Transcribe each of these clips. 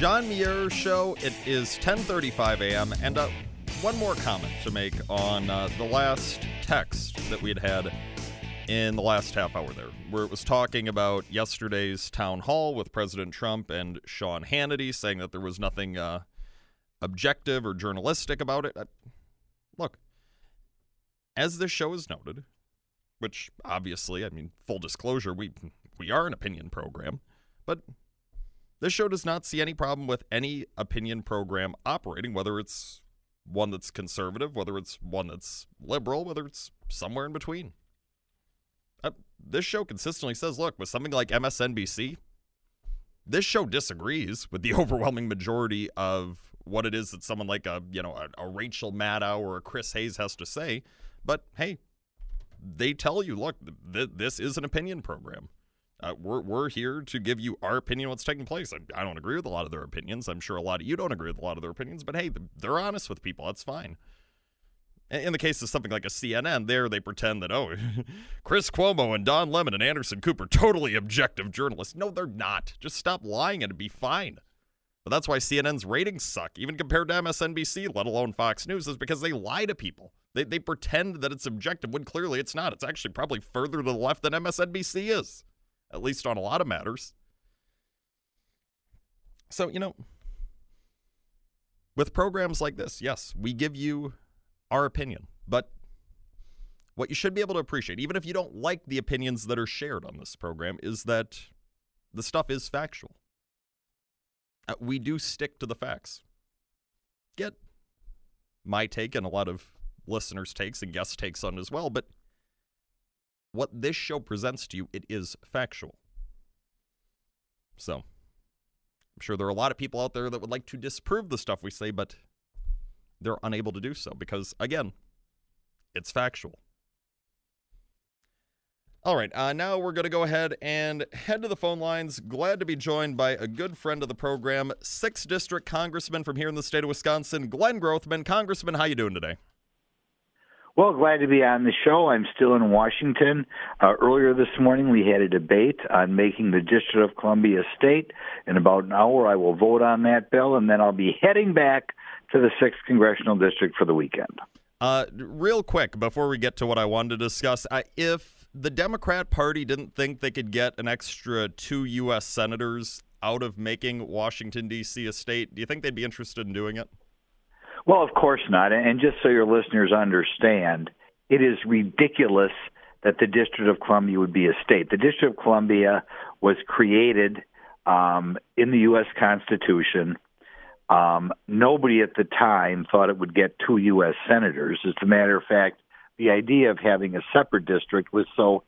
John Muir Show. It is 10:35 a.m. and uh, one more comment to make on uh, the last text that we had had in the last half hour there, where it was talking about yesterday's town hall with President Trump and Sean Hannity, saying that there was nothing uh, objective or journalistic about it. Uh, look, as this show is noted, which obviously, I mean, full disclosure, we we are an opinion program, but this show does not see any problem with any opinion program operating, whether it's one that's conservative, whether it's one that's liberal, whether it's somewhere in between. Uh, this show consistently says, look, with something like MSNBC, this show disagrees with the overwhelming majority of what it is that someone like a you know a, a Rachel Maddow or a Chris Hayes has to say. But hey, they tell you, look, th- this is an opinion program. Uh, we're, we're here to give you our opinion on what's taking place. I, I don't agree with a lot of their opinions. I'm sure a lot of you don't agree with a lot of their opinions, but hey, they're honest with people. That's fine. In the case of something like a CNN, there they pretend that, oh, Chris Cuomo and Don Lemon and Anderson Cooper, totally objective journalists. No, they're not. Just stop lying and be fine. But that's why CNN's ratings suck, even compared to MSNBC, let alone Fox News, is because they lie to people. They, they pretend that it's objective when clearly it's not. It's actually probably further to the left than MSNBC is at least on a lot of matters. So, you know, with programs like this, yes, we give you our opinion, but what you should be able to appreciate, even if you don't like the opinions that are shared on this program, is that the stuff is factual. Uh, we do stick to the facts. Get my take and a lot of listeners' takes and guest takes on as well, but what this show presents to you, it is factual. So, I'm sure there are a lot of people out there that would like to disprove the stuff we say, but they're unable to do so because, again, it's factual. All right, uh, now we're going to go ahead and head to the phone lines. Glad to be joined by a good friend of the program, 6th District Congressman from here in the state of Wisconsin, Glenn Grothman. Congressman, how you doing today? Well, glad to be on the show. I'm still in Washington. Uh, earlier this morning, we had a debate on making the District of Columbia a state. In about an hour, I will vote on that bill, and then I'll be heading back to the 6th Congressional District for the weekend. Uh, real quick, before we get to what I wanted to discuss, if the Democrat Party didn't think they could get an extra two U.S. senators out of making Washington, D.C. a state, do you think they'd be interested in doing it? Well, of course not. And just so your listeners understand, it is ridiculous that the District of Columbia would be a state. The District of Columbia was created um, in the U.S. Constitution. Um, nobody at the time thought it would get two U.S. senators. As a matter of fact, the idea of having a separate district was so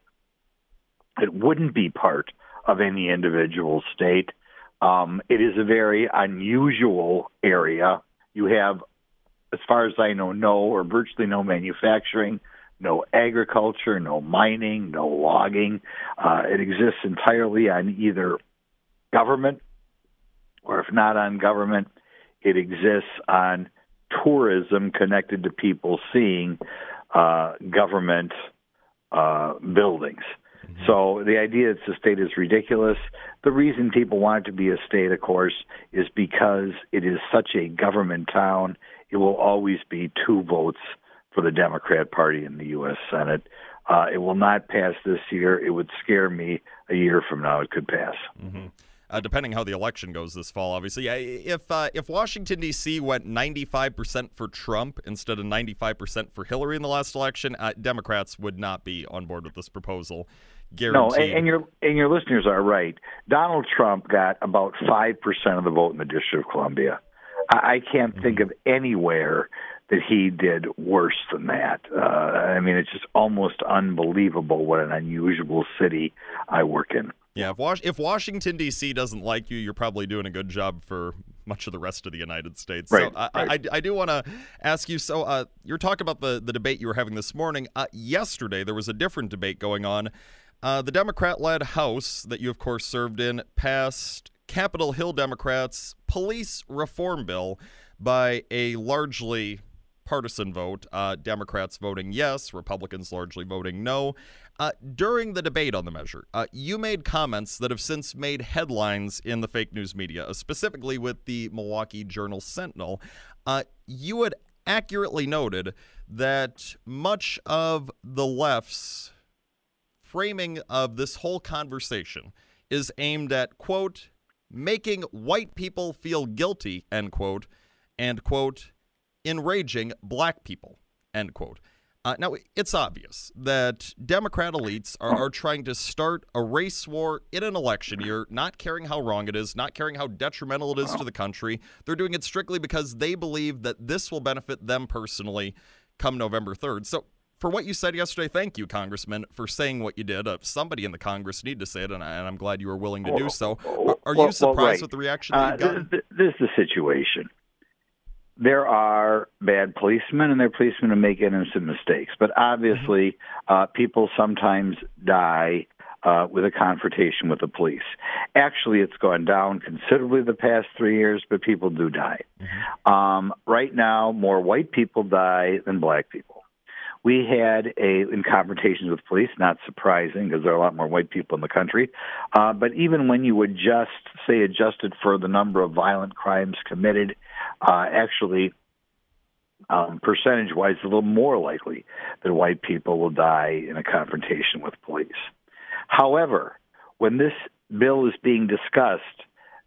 it wouldn't be part of any individual state. Um, it is a very unusual area. You have as far as I know, no or virtually no manufacturing, no agriculture, no mining, no logging. Uh, it exists entirely on either government, or if not on government, it exists on tourism connected to people seeing uh, government uh, buildings. Mm-hmm. So the idea that the state is ridiculous. The reason people want it to be a state, of course, is because it is such a government town it will always be two votes for the Democrat Party in the U.S. Senate. Uh, it will not pass this year. It would scare me a year from now. It could pass. Mm-hmm. Uh, depending how the election goes this fall, obviously. If uh, if Washington D.C. went 95 percent for Trump instead of 95 percent for Hillary in the last election, uh, Democrats would not be on board with this proposal. Guaranteed. No, and, and your and your listeners are right. Donald Trump got about five percent of the vote in the District of Columbia. I can't think mm-hmm. of anywhere that he did worse than that. Uh, I mean, it's just almost unbelievable what an unusual city I work in. Yeah, if, Was- if Washington D.C. doesn't like you, you're probably doing a good job for much of the rest of the United States. Right, so I, right. I, I, do want to ask you. So uh, you're talking about the the debate you were having this morning. Uh, yesterday, there was a different debate going on. Uh, the Democrat-led House that you, of course, served in passed Capitol Hill Democrats' police reform bill by a largely partisan vote. Uh, Democrats voting yes, Republicans largely voting no. Uh, during the debate on the measure, uh, you made comments that have since made headlines in the fake news media, uh, specifically with the Milwaukee Journal Sentinel. Uh, you had accurately noted that much of the left's framing of this whole conversation is aimed at, quote, making white people feel guilty, end quote, and, quote, enraging black people, end quote. Uh, now, it's obvious that Democrat elites are, are, trying to start a race war in an election year, not caring how wrong it is, not caring how detrimental it is to the country. They're doing it strictly because they believe that this will benefit them personally come November 3rd. So, for what you said yesterday, thank you, Congressman, for saying what you did. Uh, somebody in the Congress need to say it, and, I, am glad you were willing to do so. Are, are well, you surprised well, right. with the reaction that uh, you've This, this is the situation there are bad policemen and there are policemen who make innocent mistakes. But obviously, uh, people sometimes die uh, with a confrontation with the police. Actually, it's gone down considerably the past three years, but people do die. Mm-hmm. Um, right now, more white people die than black people. We had a in confrontations with police, not surprising because there are a lot more white people in the country. Uh, but even when you adjust, say, adjusted for the number of violent crimes committed, uh, actually, um, percentage wise, a little more likely that white people will die in a confrontation with police. However, when this bill is being discussed,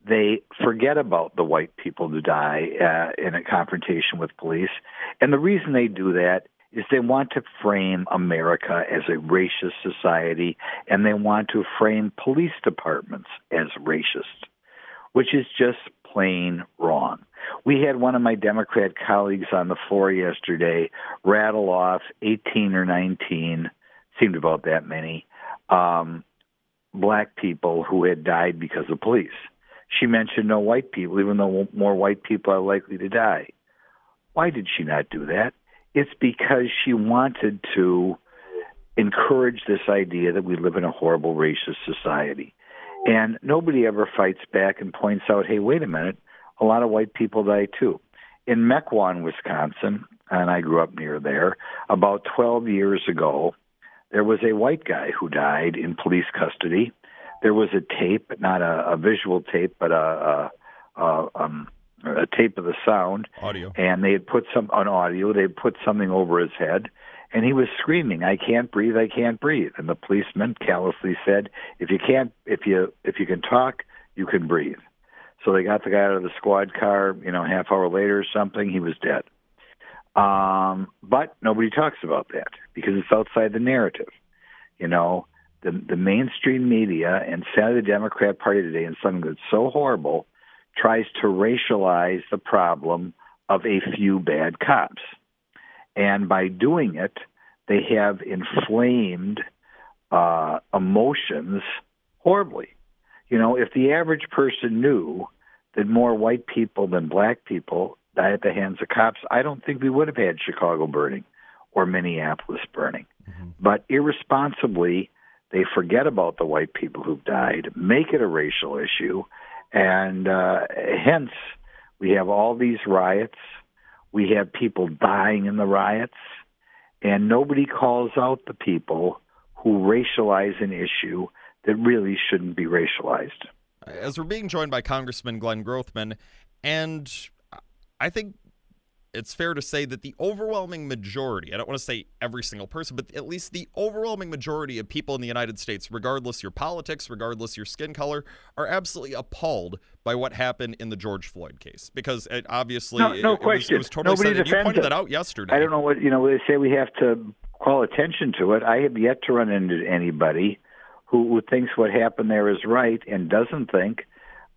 they forget about the white people who die uh, in a confrontation with police. And the reason they do that is they want to frame America as a racist society and they want to frame police departments as racist, which is just plain wrong. We had one of my Democrat colleagues on the floor yesterday rattle off 18 or 19, seemed about that many, um, black people who had died because of police. She mentioned no white people, even though more white people are likely to die. Why did she not do that? It's because she wanted to encourage this idea that we live in a horrible racist society. And nobody ever fights back and points out, hey, wait a minute, a lot of white people die too. In Mequon, Wisconsin, and I grew up near there, about 12 years ago, there was a white guy who died in police custody. There was a tape, not a, a visual tape, but a, a, a, um, a tape of the sound. Audio. And they had put some on audio. They had put something over his head, and he was screaming, "I can't breathe! I can't breathe!" And the policeman callously said, "If you can't, if you if you can talk, you can breathe." So they got the guy out of the squad car. You know, half hour later or something, he was dead. Um, but nobody talks about that because it's outside the narrative. You know, the the mainstream media and sadly the Democrat Party today, and something that's so horrible, tries to racialize the problem of a few bad cops, and by doing it, they have inflamed uh, emotions horribly. You know, if the average person knew that more white people than black people die at the hands of cops, I don't think we would have had Chicago burning or Minneapolis burning. Mm-hmm. But irresponsibly, they forget about the white people who've died, make it a racial issue, and uh, hence we have all these riots. We have people dying in the riots, and nobody calls out the people who racialize an issue that really shouldn't be racialized. As we're being joined by Congressman Glenn Grothman, and I think it's fair to say that the overwhelming majority, I don't want to say every single person, but at least the overwhelming majority of people in the United States, regardless your politics, regardless your skin color, are absolutely appalled by what happened in the George Floyd case. Because it, obviously, no, no it, question. It was, it was totally Nobody defends you pointed it. that out yesterday. I don't know what, you know, they say we have to call attention to it. I have yet to run into anybody who, who thinks what happened there is right and doesn't think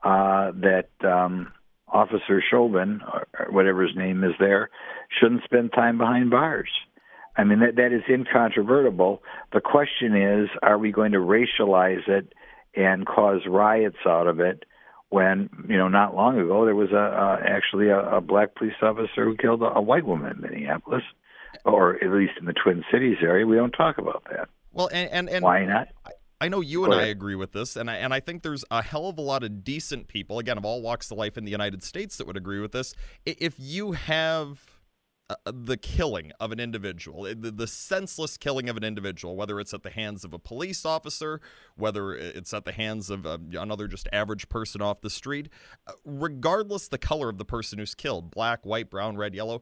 uh, that. Um, Officer Chauvin, or whatever his name is there, shouldn't spend time behind bars. I mean, that, that is incontrovertible. The question is, are we going to racialize it and cause riots out of it when, you know, not long ago there was a, uh, actually a, a black police officer who killed a, a white woman in Minneapolis, or at least in the Twin Cities area. We don't talk about that. Well, and, and, and why not? I know you and I agree with this, and I and I think there's a hell of a lot of decent people, again, of all walks of life in the United States, that would agree with this. If you have uh, the killing of an individual, the, the, senseless killing of an individual, whether it's at the hands of a police officer, whether it's at the hands of uh, another just average person off the street, uh, regardless the color of the person who's killed black, white, brown, red, yellow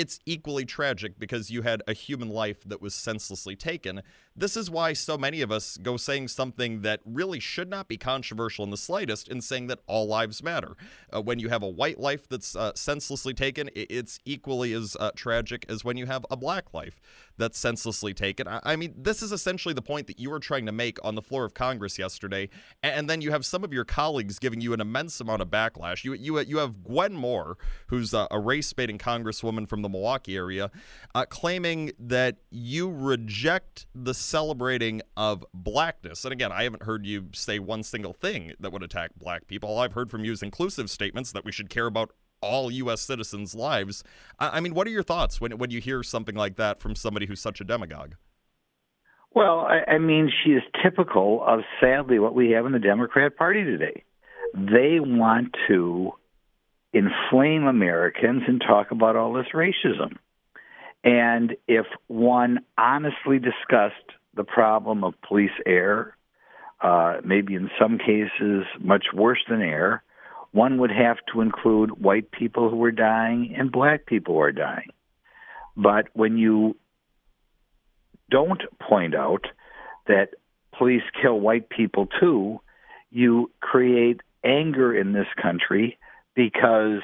it's equally tragic because you had a human life that was senselessly taken. This is why so many of us go saying something that really should not be controversial in the slightest in saying that all lives matter. Uh, when you have a white life that's uh, senselessly taken, it's equally as uh, tragic as when you have a black life that's senselessly taken. I, mean, this is essentially the point that you were trying to make on the floor of Congress yesterday, and then you have some of your colleagues giving you an immense amount of backlash. You you you have Gwen Moore, who's a, a race baiting congresswoman from the Milwaukee area, uh, claiming that you reject the celebrating of blackness. And again, I haven't heard you say one single thing that would attack black people. All I've heard from you is inclusive statements that we should care about all U.S. citizens' lives. I, I mean, what are your thoughts when when you hear something like that from somebody who's such a demagogue? Well, I, I mean, she is typical of sadly what we have in the Democrat Party today. They want to inflame Americans and talk about all this racism. And if one honestly discussed the problem of police error, uh, maybe in some cases much worse than error, one would have to include white people who are dying and black people who are dying. But when you don't point out that police kill white people too, you create anger in this country because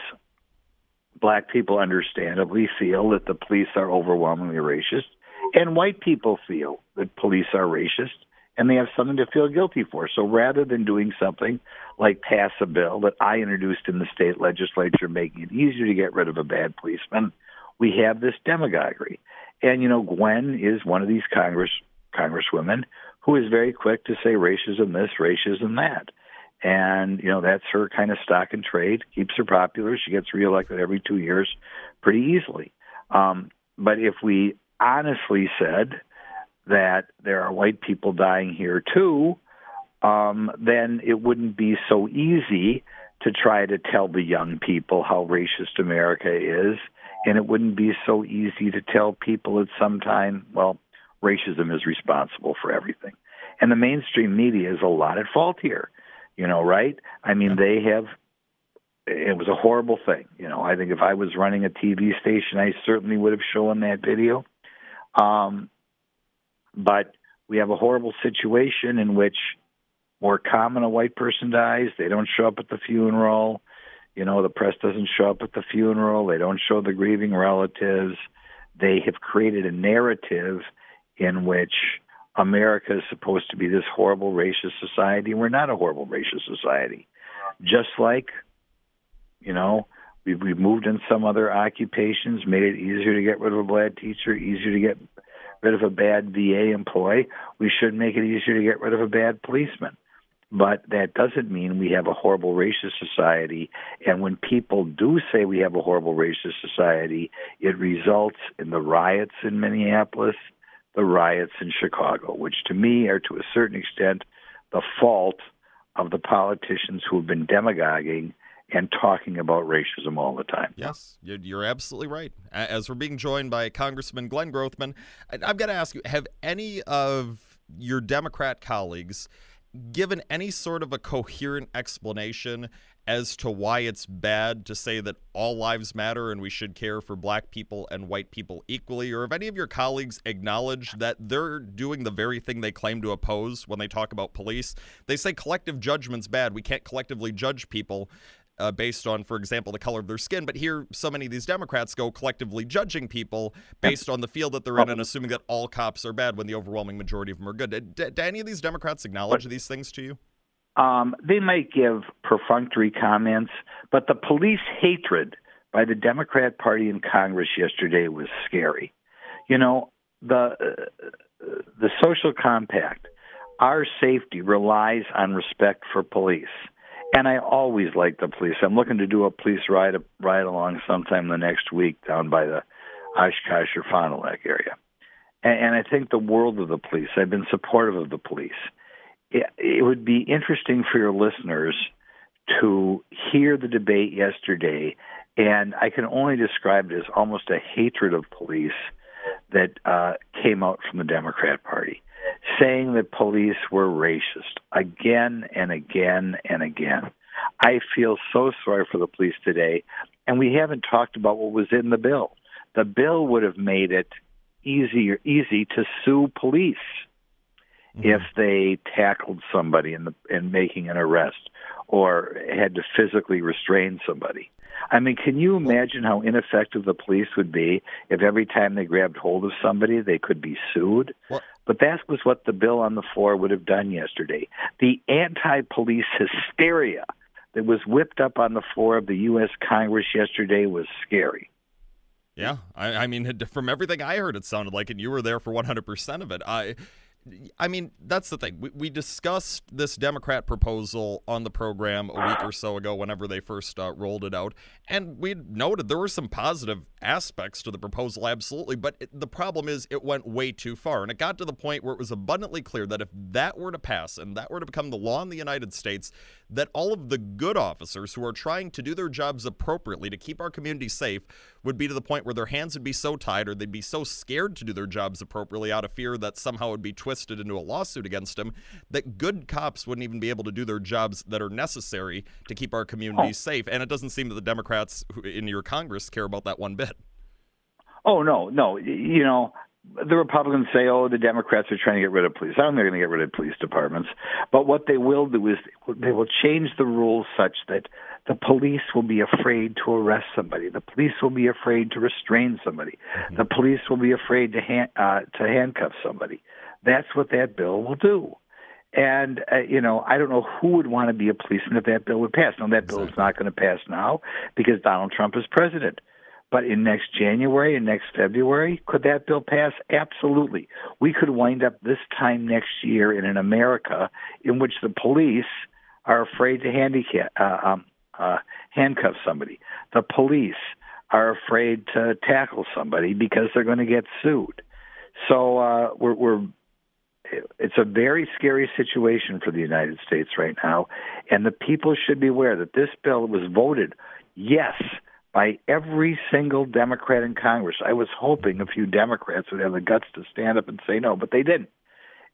black people understandably feel that the police are overwhelmingly racist, and white people feel that police are racist, and they have something to feel guilty for. So rather than doing something like pass a bill that I introduced in the state legislature, making it easier to get rid of a bad policeman, we have this demagoguery. And you know, Gwen is one of these Congress congresswomen who is very quick to say racism this, racism that. And, you know, that's her kind of stock and trade, keeps her popular. She gets reelected every two years pretty easily. Um, but if we honestly said that there are white people dying here too, um, then it wouldn't be so easy to try to tell the young people how racist America is, and it wouldn't be so easy to tell people at some time, well, racism is responsible for everything. And the mainstream media is a lot at fault here, you know, right? I mean, they have. It was a horrible thing, you know. I think if I was running a TV station, I certainly would have shown that video. Um, but we have a horrible situation in which more common a white person dies, they don't show up at the funeral. You know, the press doesn't show up at the funeral. They don't show the grieving relatives. They have created a narrative in which America is supposed to be this horrible racist society. We're not a horrible racist society. Just like, you know, we've, we've moved in some other occupations, made it easier to get rid of a bad teacher, easier to get rid of a bad VA employee. We should make it easier to get rid of a bad policeman. But that doesn't mean we have a horrible racist society. And when people do say we have a horrible racist society, it results in the riots in Minneapolis, the riots in Chicago, which to me are to a certain extent the fault of the politicians who have been demagoguing and talking about racism all the time. Yes, you're absolutely right. As we're being joined by Congressman Glenn Grothman, I've got to ask you have any of your Democrat colleagues given any sort of a coherent explanation as to why it's bad to say that all lives matter and we should care for black people and white people equally? Or have any of your colleagues acknowledged that they're doing the very thing they claim to oppose when they talk about police? They say collective judgment's bad. We can't collectively judge people uh, based on, for example, the color of their skin. But here, so many of these Democrats go collectively judging people based on the field that they're in and assuming that all cops are bad when the overwhelming majority of them are good. Do, do any of these Democrats acknowledge but, these things to you? Um, they might give perfunctory comments, but the police hatred by the Democrat Party in Congress yesterday was scary. You know, the uh, the social compact, our safety relies on respect for police. And I always like the police. I'm looking to do a police ride ride along sometime the next week down by the Oshkosh or Fond du area. And, and I think the world of the police. I've been supportive of the police. It, it would be interesting for your listeners to hear the debate yesterday, and I can only describe it as almost a hatred of police that uh, came out from the Democrat Party, saying that police were racist again and again and again. I feel so sorry for the police today, and we haven't talked about what was in the bill. The bill would have made it easier easy to sue police mm-hmm. if they tackled somebody in the in making an arrest or had to physically restrain somebody. I mean, can you imagine how ineffective the police would be if every time they grabbed hold of somebody they could be sued? What? But that was what the bill on the floor would have done yesterday. The anti police hysteria that was whipped up on the floor of the U.S. Congress yesterday was scary. Yeah, I, I, mean, from everything I heard, it sounded like, and you were there for 100% of it. I, I mean, that's the thing. We, we discussed this Democrat proposal on the program a week or so ago, whenever they first uh, rolled it out, and we noted there were some positive aspects to the proposal, absolutely. But it, the problem is, it went way too far, and it got to the point where it was abundantly clear that if that were to pass and that were to become the law in the United States, that all of the good officers who are trying to do their jobs appropriately to keep our community safe would be to the point where their hands would be so tied or they'd be so scared to do their jobs appropriately out of fear that somehow it would be twisted into a lawsuit against them that good cops wouldn't even be able to do their jobs that are necessary to keep our communities oh. safe. And it doesn't seem that the Democrats in your Congress care about that one bit. Oh no, no. You know, the Republicans say, "Oh, the Democrats are trying to get rid of police." I don't think they're going to get rid of police departments, but what they will do is they will change the rules such that the police will be afraid to arrest somebody. The police will be afraid to restrain somebody. Mm-hmm. The police will be afraid to hand, uh, to handcuff somebody. That's what that bill will do. And uh, you know, I don't know who would want to be a policeman if that bill would pass. No, that exactly. bill is not going to pass now because Donald Trump is president. But in next January and next February, could that bill pass? Absolutely. We could wind up this time next year in an America in which the police are afraid to handicap, uh, um, uh, handcuff somebody. The police are afraid to tackle somebody because they're going to get sued. So uh, we're, we're it's a very scary situation for the United States right now, and the people should be aware that this bill was voted yes by every single Democrat in Congress. I was hoping a few Democrats would have the guts to stand up and say no, but they didn't.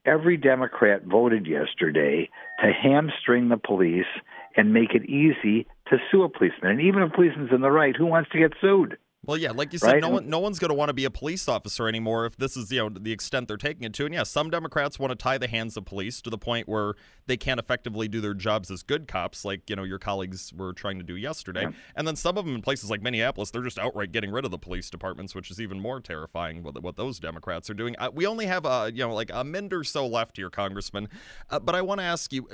Every Democrat voted yesterday to hamstring the police and make it easy to sue a policeman. And even if a policeman's in the right, who wants to get sued? Well, yeah, like you said, right? no one, no one's going to want to be a police officer anymore if this is, you know, the extent they're taking it to. And yeah, some Democrats want to tie the hands of police to the point where they can't effectively do their jobs as good cops, like you know your colleagues were trying to do yesterday. Yeah. And then some of them in places like Minneapolis, they're just outright getting rid of the police departments, which is even more terrifying. What, what those Democrats are doing. Uh, we only have a, you know, like a minute or so left here, Congressman. Uh, but I want to ask you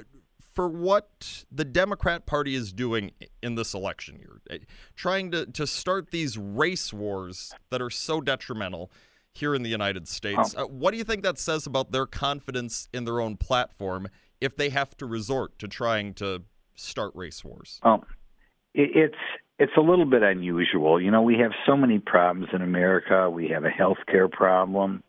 for what the Democrat Party is doing in this election year, eh, trying to, to start these race wars that are so detrimental here in the United States. Uh, what do you think that says about their confidence in their own platform if they have to resort to trying to start race wars? Oh, it's it's a little bit unusual. You know, we have so many problems in America. We have a health care problem,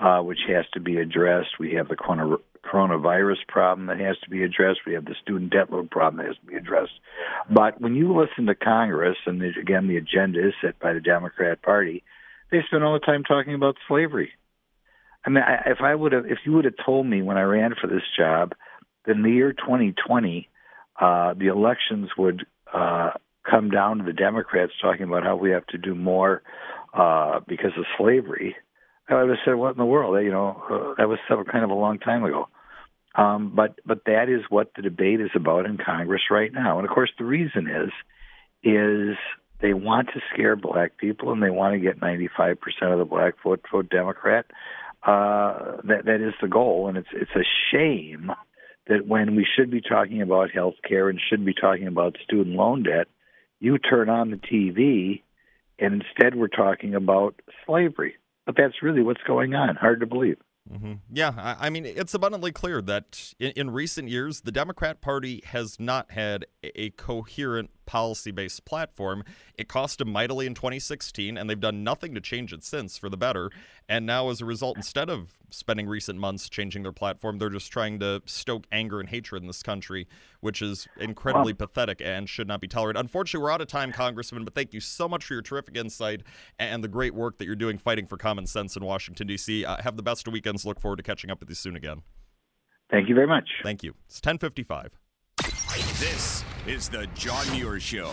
uh, which has to be addressed. We have the coronavirus problem that has to be addressed. We have the student debt load problem that has to be addressed. But when you listen to Congress, and again, the agenda is set by the Democrat Party, they spend all the time talking about slavery. I mean, I, if I would have, if you would have told me when I ran for this job that in the year 2020, uh, the elections would uh, come down to the Democrats talking about how we have to do more uh, because of slavery, I would said, "What in the world?" You know, uh, that was kind of a long time ago. Um, but but that is what the debate is about in Congress right now, and of course the reason is is they want to scare black people and they want to get 95% of the black vote vote Democrat. Uh, that that is the goal, and it's it's a shame that when we should be talking about health care and should be talking about student loan debt, you turn on the TV and instead we're talking about slavery. But that's really what's going on. Hard to believe. Mm-hmm. Yeah, I, I, mean, it's abundantly clear that in, in, recent years, the Democrat Party has not had a, a coherent policy based platform. It cost them mightily in 2016, and they've done nothing to change it since for the better. And now, as a result, instead of spending recent months changing their platform, they're just trying to stoke anger and hatred in this country, which is incredibly pathetic and should not be tolerated. Unfortunately, we're out of time, Congressman, but thank you so much for your terrific insight and the great work that you're doing fighting for common sense in Washington, D.C. Uh, have the best of weekends. Look forward to catching up with you soon again. Thank you very much. Thank you. It's 1055. This is the John Muir Show.